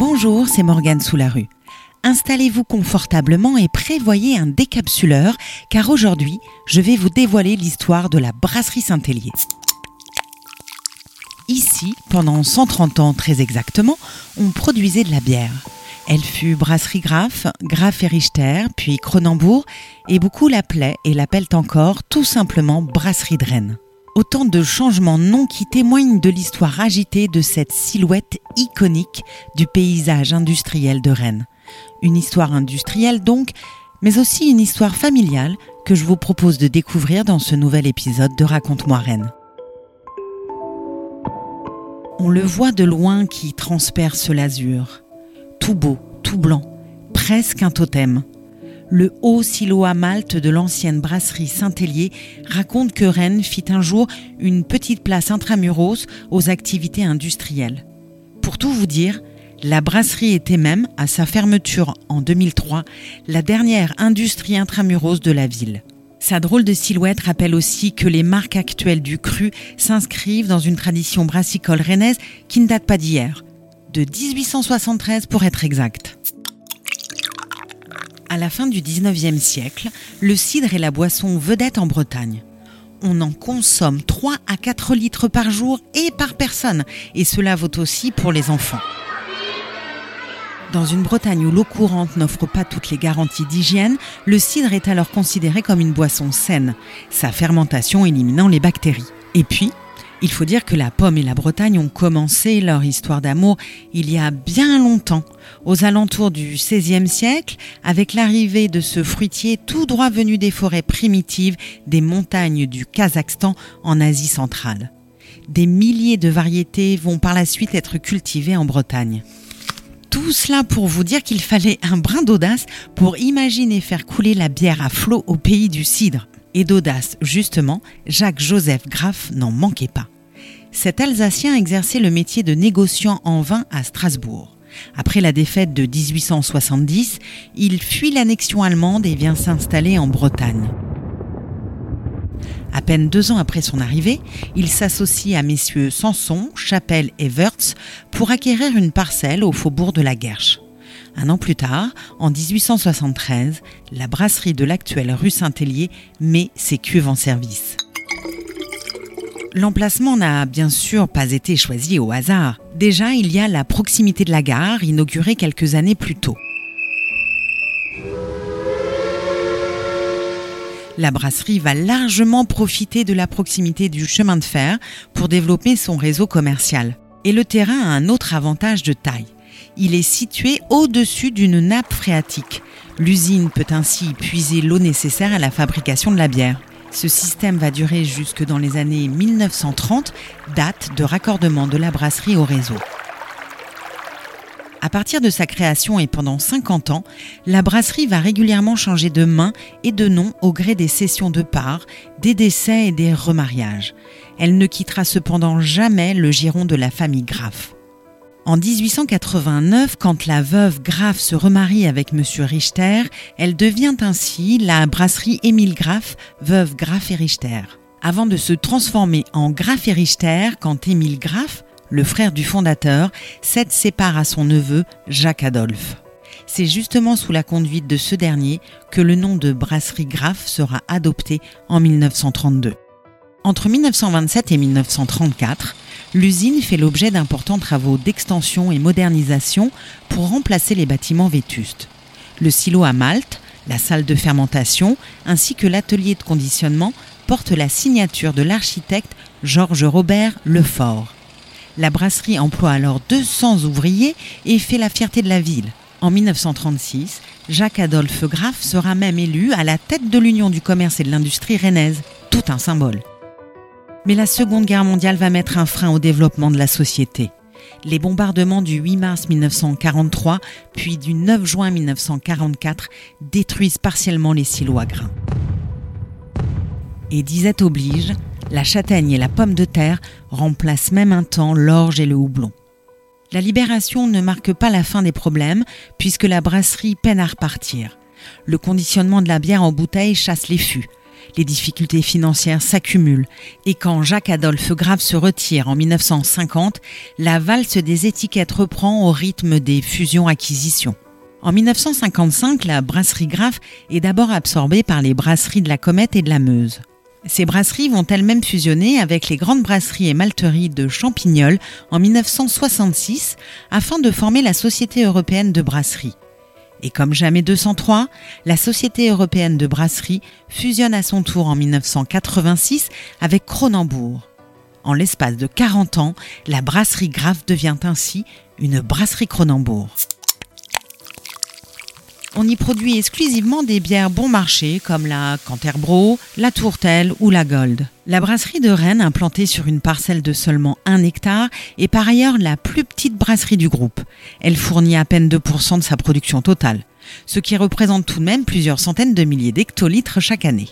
Bonjour, c'est Morgane sous la rue. Installez-vous confortablement et prévoyez un décapsuleur car aujourd'hui, je vais vous dévoiler l'histoire de la brasserie Saint-Hélier. Ici, pendant 130 ans très exactement, on produisait de la bière. Elle fut brasserie Graff, Graff et Richter, puis Cronenbourg, et beaucoup l'appelaient et l'appellent encore tout simplement brasserie de Rennes. Autant de changements non qui témoignent de l'histoire agitée de cette silhouette iconique du paysage industriel de Rennes. Une histoire industrielle donc, mais aussi une histoire familiale que je vous propose de découvrir dans ce nouvel épisode de Raconte-moi Rennes. On le voit de loin qui transperce l'azur. Tout beau, tout blanc, presque un totem. Le haut silo à Malte de l'ancienne brasserie Saint-Hélier raconte que Rennes fit un jour une petite place intramuros aux activités industrielles. Pour tout vous dire, la brasserie était même, à sa fermeture en 2003, la dernière industrie intramuros de la ville. Sa drôle de silhouette rappelle aussi que les marques actuelles du cru s'inscrivent dans une tradition brassicole rennaise qui ne date pas d'hier, de 1873 pour être exact. À la fin du 19e siècle, le cidre est la boisson vedette en Bretagne. On en consomme 3 à 4 litres par jour et par personne, et cela vaut aussi pour les enfants. Dans une Bretagne où l'eau courante n'offre pas toutes les garanties d'hygiène, le cidre est alors considéré comme une boisson saine, sa fermentation éliminant les bactéries. Et puis, il faut dire que la pomme et la Bretagne ont commencé leur histoire d'amour il y a bien longtemps, aux alentours du XVIe siècle, avec l'arrivée de ce fruitier tout droit venu des forêts primitives des montagnes du Kazakhstan en Asie centrale. Des milliers de variétés vont par la suite être cultivées en Bretagne. Tout cela pour vous dire qu'il fallait un brin d'audace pour imaginer faire couler la bière à flot au pays du cidre. Et d'audace, justement, Jacques-Joseph Graff n'en manquait pas. Cet Alsacien exerçait le métier de négociant en vin à Strasbourg. Après la défaite de 1870, il fuit l'annexion allemande et vient s'installer en Bretagne. À peine deux ans après son arrivée, il s'associe à messieurs Sanson, Chapelle et Wurtz pour acquérir une parcelle au faubourg de la Guerche. Un an plus tard, en 1873, la brasserie de l'actuelle rue Saint-Hélier met ses cuves en service. L'emplacement n'a bien sûr pas été choisi au hasard. Déjà, il y a la proximité de la gare, inaugurée quelques années plus tôt. la brasserie va largement profiter de la proximité du chemin de fer pour développer son réseau commercial. Et le terrain a un autre avantage de taille. Il est situé au-dessus d'une nappe phréatique. L'usine peut ainsi puiser l'eau nécessaire à la fabrication de la bière. Ce système va durer jusque dans les années 1930, date de raccordement de la brasserie au réseau. À partir de sa création et pendant 50 ans, la brasserie va régulièrement changer de main et de nom au gré des sessions de part, des décès et des remariages. Elle ne quittera cependant jamais le giron de la famille Graff. En 1889, quand la veuve Graff se remarie avec M. Richter, elle devient ainsi la brasserie Émile Graff, veuve Graff et Richter. Avant de se transformer en Graff et Richter, quand Émile Graff, le frère du fondateur, cède ses à son neveu Jacques Adolphe. C'est justement sous la conduite de ce dernier que le nom de brasserie Graff sera adopté en 1932. Entre 1927 et 1934, l'usine fait l'objet d'importants travaux d'extension et modernisation pour remplacer les bâtiments vétustes. Le silo à Malte, la salle de fermentation ainsi que l'atelier de conditionnement portent la signature de l'architecte Georges Robert Lefort. La brasserie emploie alors 200 ouvriers et fait la fierté de la ville. En 1936, Jacques-Adolphe Graff sera même élu à la tête de l'Union du commerce et de l'industrie rennaise. Tout un symbole. Mais la Seconde Guerre mondiale va mettre un frein au développement de la société. Les bombardements du 8 mars 1943 puis du 9 juin 1944 détruisent partiellement les silos à grains. Et disette oblige, la châtaigne et la pomme de terre remplacent même un temps l'orge et le houblon. La libération ne marque pas la fin des problèmes puisque la brasserie peine à repartir. Le conditionnement de la bière en bouteille chasse les fûts. Les difficultés financières s'accumulent et quand Jacques-Adolphe Grave se retire en 1950, la valse des étiquettes reprend au rythme des fusions-acquisitions. En 1955, la brasserie Graff est d'abord absorbée par les brasseries de la Comète et de la Meuse. Ces brasseries vont elles-mêmes fusionner avec les grandes brasseries et malteries de Champignol en 1966 afin de former la Société européenne de brasserie. Et comme jamais 203, la Société européenne de brasserie fusionne à son tour en 1986 avec Cronenbourg. En l'espace de 40 ans, la brasserie Graf devient ainsi une brasserie Cronenbourg. On y produit exclusivement des bières bon marché comme la Canterbro, la Tourtelle ou la Gold. La brasserie de Rennes, implantée sur une parcelle de seulement 1 hectare, est par ailleurs la plus petite brasserie du groupe. Elle fournit à peine 2% de sa production totale, ce qui représente tout de même plusieurs centaines de milliers d'hectolitres chaque année.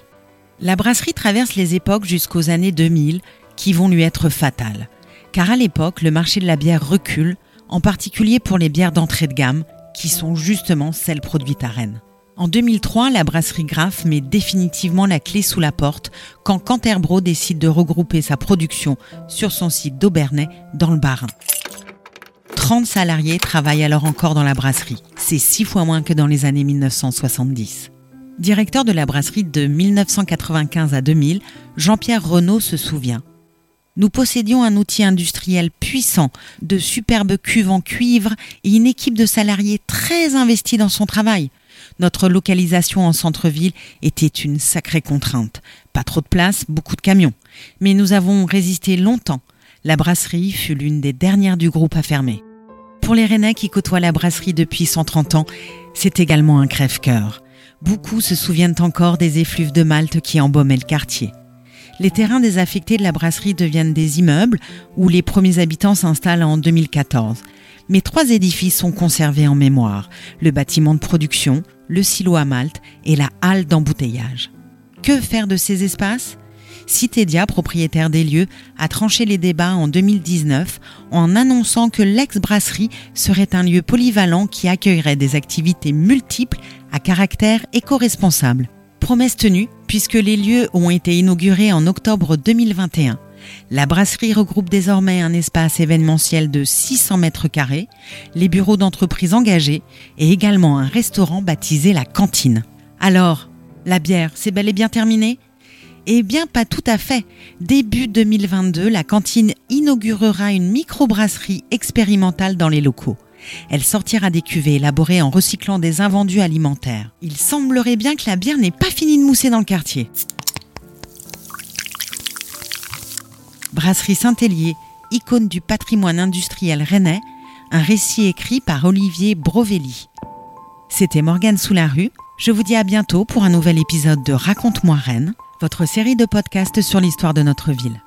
La brasserie traverse les époques jusqu'aux années 2000 qui vont lui être fatales. Car à l'époque, le marché de la bière recule, en particulier pour les bières d'entrée de gamme, qui sont justement celles produites à Rennes. En 2003, la brasserie Graff met définitivement la clé sous la porte quand Canterbro décide de regrouper sa production sur son site d'Aubernay dans le Bas-Rhin. 30 salariés travaillent alors encore dans la brasserie. C'est six fois moins que dans les années 1970. Directeur de la brasserie de 1995 à 2000, Jean-Pierre Renault se souvient nous possédions un outil industriel puissant, de superbes cuves en cuivre et une équipe de salariés très investis dans son travail. Notre localisation en centre-ville était une sacrée contrainte. Pas trop de place, beaucoup de camions. Mais nous avons résisté longtemps. La brasserie fut l'une des dernières du groupe à fermer. Pour les Rennais qui côtoient la brasserie depuis 130 ans, c'est également un crève-cœur. Beaucoup se souviennent encore des effluves de Malte qui embaumaient le quartier les terrains désaffectés de la brasserie deviennent des immeubles où les premiers habitants s'installent en 2014. Mais trois édifices sont conservés en mémoire, le bâtiment de production, le silo à Malte et la halle d'embouteillage. Que faire de ces espaces? Citedia, propriétaire des lieux, a tranché les débats en 2019 en annonçant que l'ex-brasserie serait un lieu polyvalent qui accueillerait des activités multiples à caractère éco-responsable. Promesse tenue, puisque les lieux ont été inaugurés en octobre 2021. La brasserie regroupe désormais un espace événementiel de 600 mètres carrés, les bureaux d'entreprise engagés et également un restaurant baptisé la cantine. Alors, la bière, c'est bel et bien terminé? Eh bien, pas tout à fait. Début 2022, la cantine inaugurera une microbrasserie expérimentale dans les locaux. Elle sortira des cuvées élaborées en recyclant des invendus alimentaires. Il semblerait bien que la bière n'est pas finie de mousser dans le quartier. Brasserie Saint-Hélier, icône du patrimoine industriel rennais, un récit écrit par Olivier Brovelli. C'était Morgane Soularue. Je vous dis à bientôt pour un nouvel épisode de Raconte-moi Rennes, votre série de podcasts sur l'histoire de notre ville.